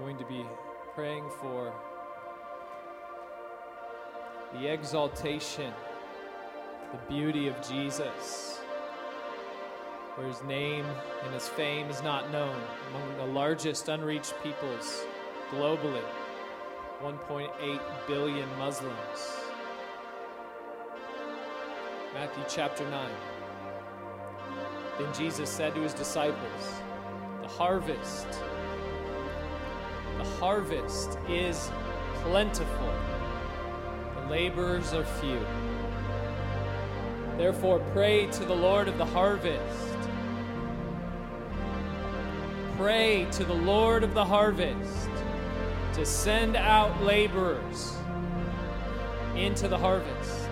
going to be praying for the exaltation, the beauty of Jesus, where his name and his fame is not known among the largest unreached peoples globally 1.8 billion Muslims. Matthew chapter 9. Then Jesus said to his disciples, The harvest, the harvest is plentiful, the laborers are few. Therefore, pray to the Lord of the harvest. Pray to the Lord of the harvest to send out laborers into the harvest.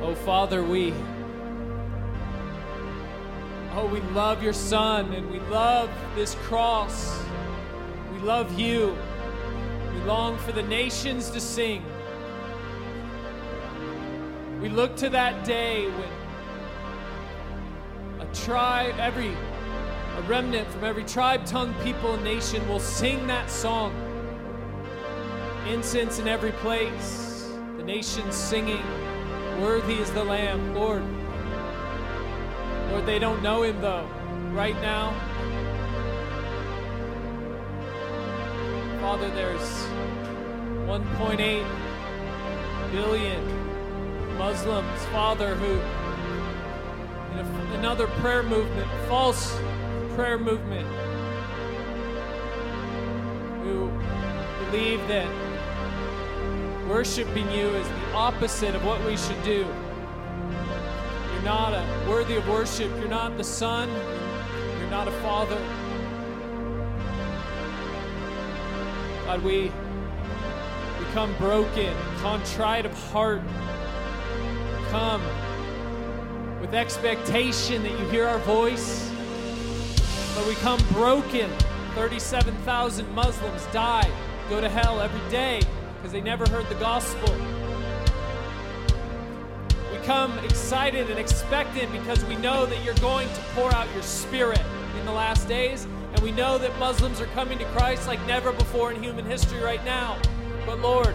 Oh, Father, we. Oh, we love your Son and we love this cross. We love you. We long for the nations to sing. We look to that day when a tribe, every a remnant from every tribe, tongue, people, and nation will sing that song. Incense in every place, the nations singing, Worthy is the Lamb, Lord. Lord, they don't know him though. Right now, Father, there's 1.8 billion Muslims, Father, who in a, another prayer movement, false prayer movement, who believe that worshiping you is the opposite of what we should do. You're not a worthy of worship. You're not the son. You're not a father. God, we become broken, contrite of heart. Come with expectation that you hear our voice. But we come broken. 37,000 Muslims die, go to hell every day because they never heard the gospel. Come excited and expectant because we know that you're going to pour out your spirit in the last days. And we know that Muslims are coming to Christ like never before in human history right now. But Lord,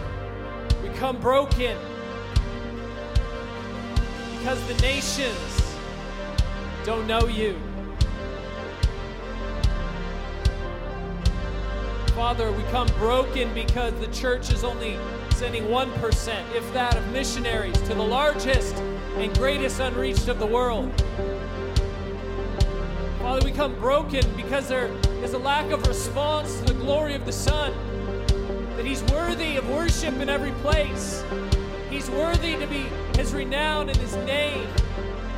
we come broken because the nations don't know you. Father, we come broken because the church is only sending 1%, if that, of missionaries to the largest and greatest unreached of the world. Father, we come broken because there is a lack of response to the glory of the Son. That He's worthy of worship in every place. He's worthy to be His renown and His name,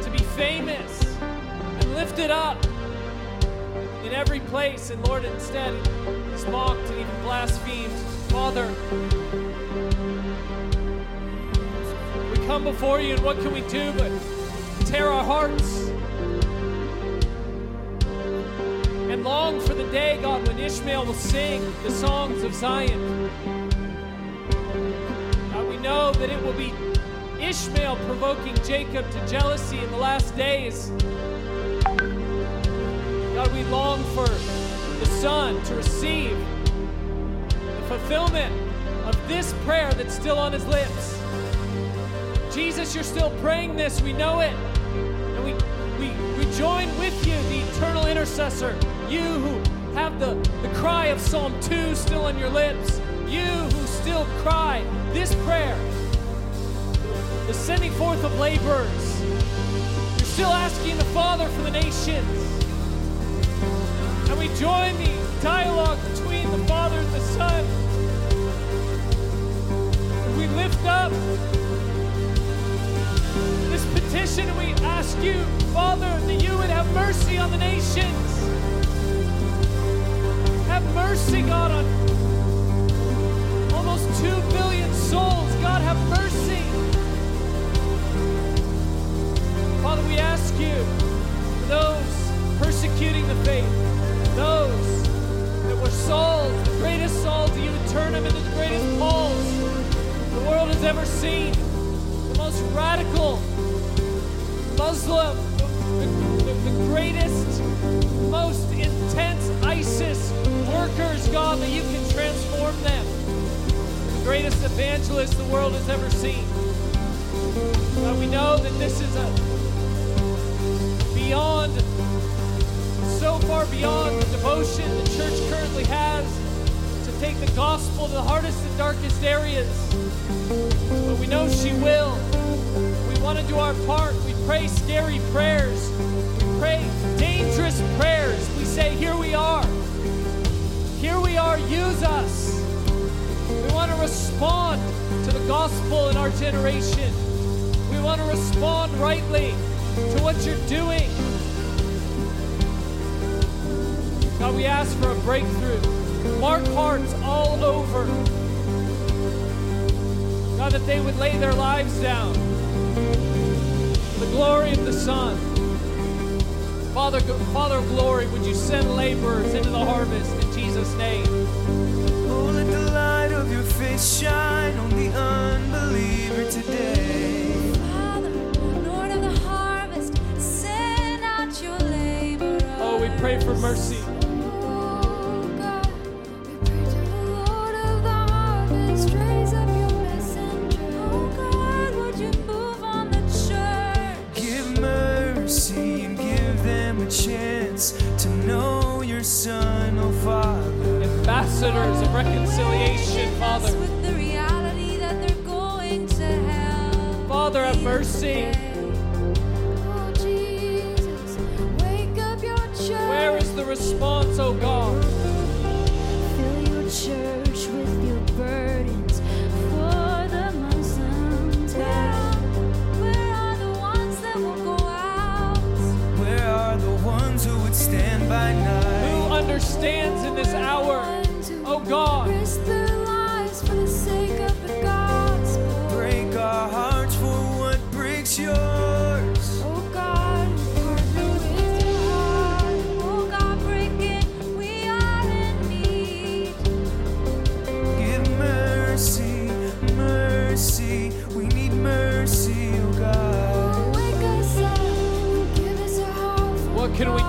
to be famous and lifted up in every place. And Lord, instead, He's mocked and even blasphemed. Father, come before you, and what can we do but tear our hearts? and long for the day, God, when Ishmael will sing the songs of Zion. God, we know that it will be Ishmael provoking Jacob to jealousy in the last days. God, we long for the Son to receive the fulfillment of this prayer that's still on his lips. Jesus, you're still praying this. We know it. And we, we, we join with you, the eternal intercessor. You who have the, the cry of Psalm 2 still on your lips. You who still cry this prayer. The sending forth of laborers. You're still asking the Father for the nations. And we join the dialogue between the Father and the Son. And we lift up this petition we ask you, Father, that you would have mercy on the nations. Have mercy, God, on almost two billion souls. God, have mercy. Father, we ask you for those persecuting the faith, those that were sold, the greatest that you would turn them into the greatest Pauls the world has ever seen, radical Muslim, the, the, the greatest most intense ISIS workers, God, that you can transform them. The greatest evangelist the world has ever seen. God, we know that this is a beyond, so far beyond the devotion the church currently has to take the gospel to the hardest and darkest areas. But we know she will. We want to do our part. We pray scary prayers. We pray dangerous prayers. We say, Here we are. Here we are. Use us. We want to respond to the gospel in our generation. We want to respond rightly to what you're doing. God, we ask for a breakthrough. Mark hearts all over. God, that they would lay their lives down. for The glory of the Son. Father, Father of glory, would you send laborers into the harvest in Jesus' name? Oh, let the light of your face shine on the unbeliever today. Father, Lord of the harvest, send out your laborers. Oh, we pray for mercy. A chance to know your son, oh Father. Ambassadors of reconciliation, Father. With the reality that they're going to hell. Father, have mercy. Oh, Jesus, wake up your church. Where is the response, oh God? Who understands in this hour? Oh God.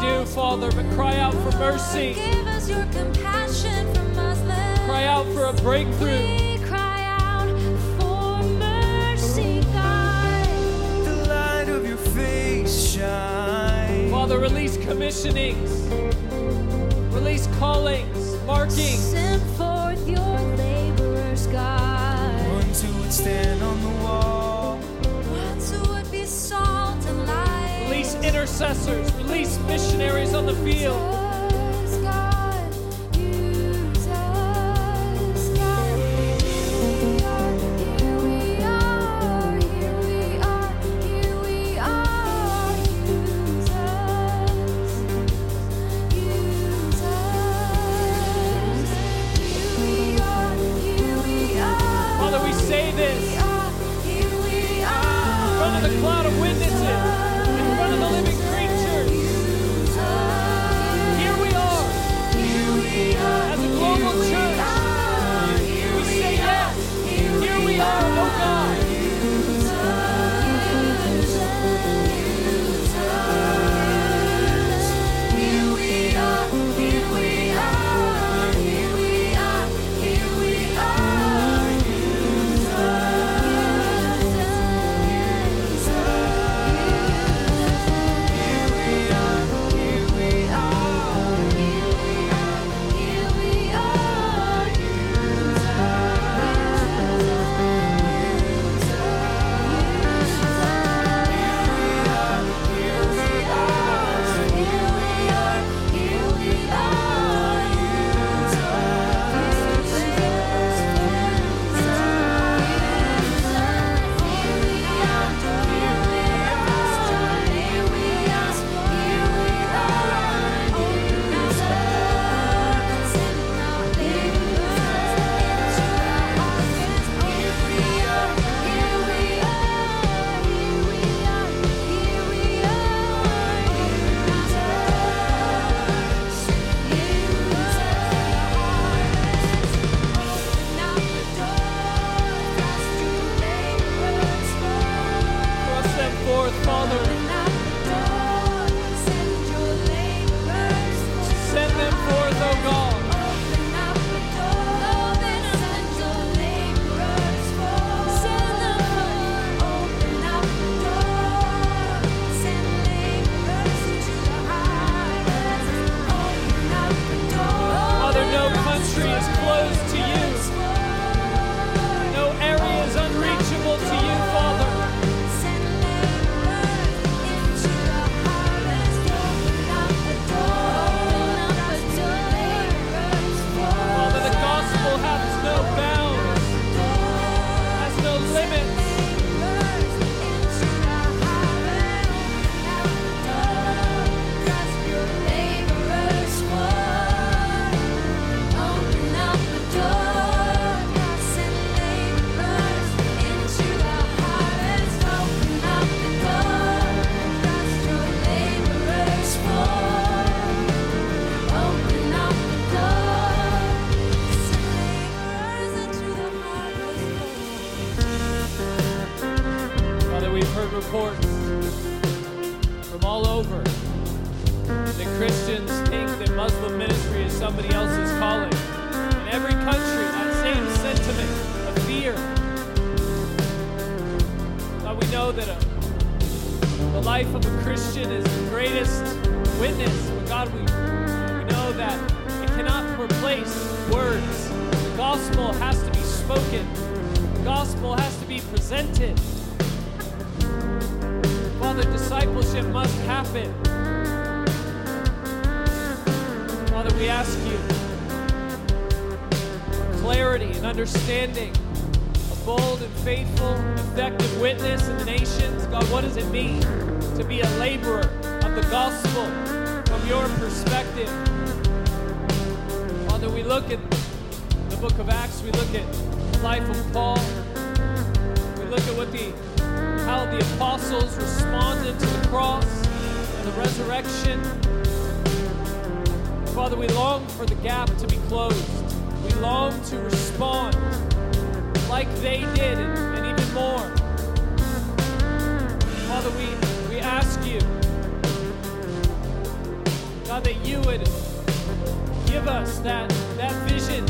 What can we do, Father, but cry out for mercy? Give us your compassion for Muslims. Cry out for a breakthrough. We cry out for mercy, God. The light of your face shine. Father, release commissionings, release callings, markings. Send forth your laborers, God. Ones who would stand on the wall. Ones who would be salt and light. Release intercessors, release missionaries on the field. All over that Christians think that Muslim ministry is somebody else's calling. In every country, that same sentiment of fear. But we know that a, the life of a Christian is the greatest witness. But God, we, we know that it cannot replace words. The gospel has to be spoken. The gospel has to be presented. Father, discipleship must happen. Father, we ask you clarity and understanding, a bold and faithful, effective witness in the nations. God, what does it mean to be a laborer of the gospel from your perspective? Father, we look at the book of Acts, we look at the life of Paul, we look at what the how the apostles responded to the cross and the resurrection. Father, we long for the gap to be closed. We long to respond like they did and, even more. Father, we, we ask you, God, that you would give us that, that vision.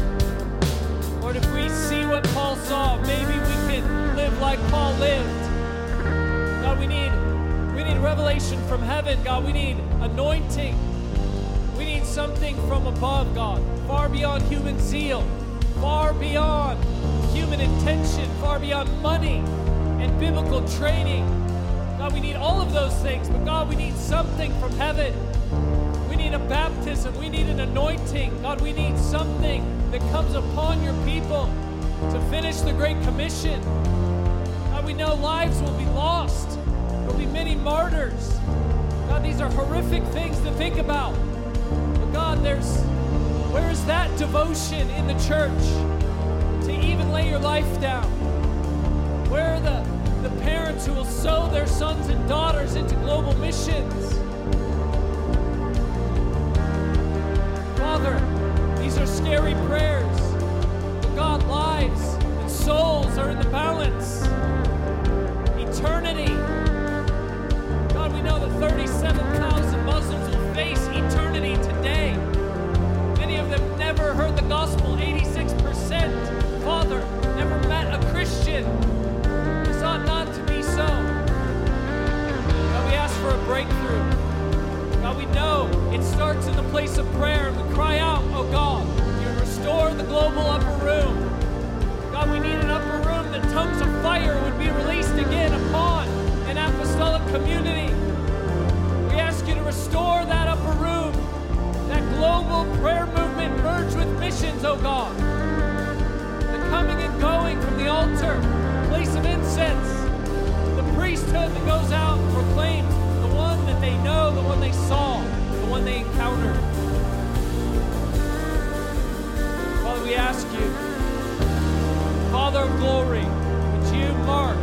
Lord, if we see what Paul saw, maybe we can live like Paul lived. We need we need revelation from heaven, God. We need anointing. We need something from above, God, far beyond human zeal, far beyond human intention, far beyond money and biblical training. God, we need all of those things, but God, we need something from heaven. We need a baptism. We need an anointing. God, we need something that comes upon your people to finish the Great Commission. God, we know lives will be lost. Be many martyrs. God, these are horrific things to think about. But God, there's where is that devotion in the church to even lay your life down? Where are the, the parents who will sow their sons and daughters into global missions? Father, these are scary prayers. But God, lives and souls are in the balance. 37,000 Muslims will face eternity today. Many of them never heard the gospel, 86%. Father, never met a Christian. This ought not to be so. God, we ask for a breakthrough. God, we know it starts in the place of prayer, and we cry out, oh God, you restore the global upper room. God. The coming and going from the altar, place of incense, the priesthood that goes out and proclaims the one that they know, the one they saw, the one they encountered. Father, we ask you, Father of glory, that you mark,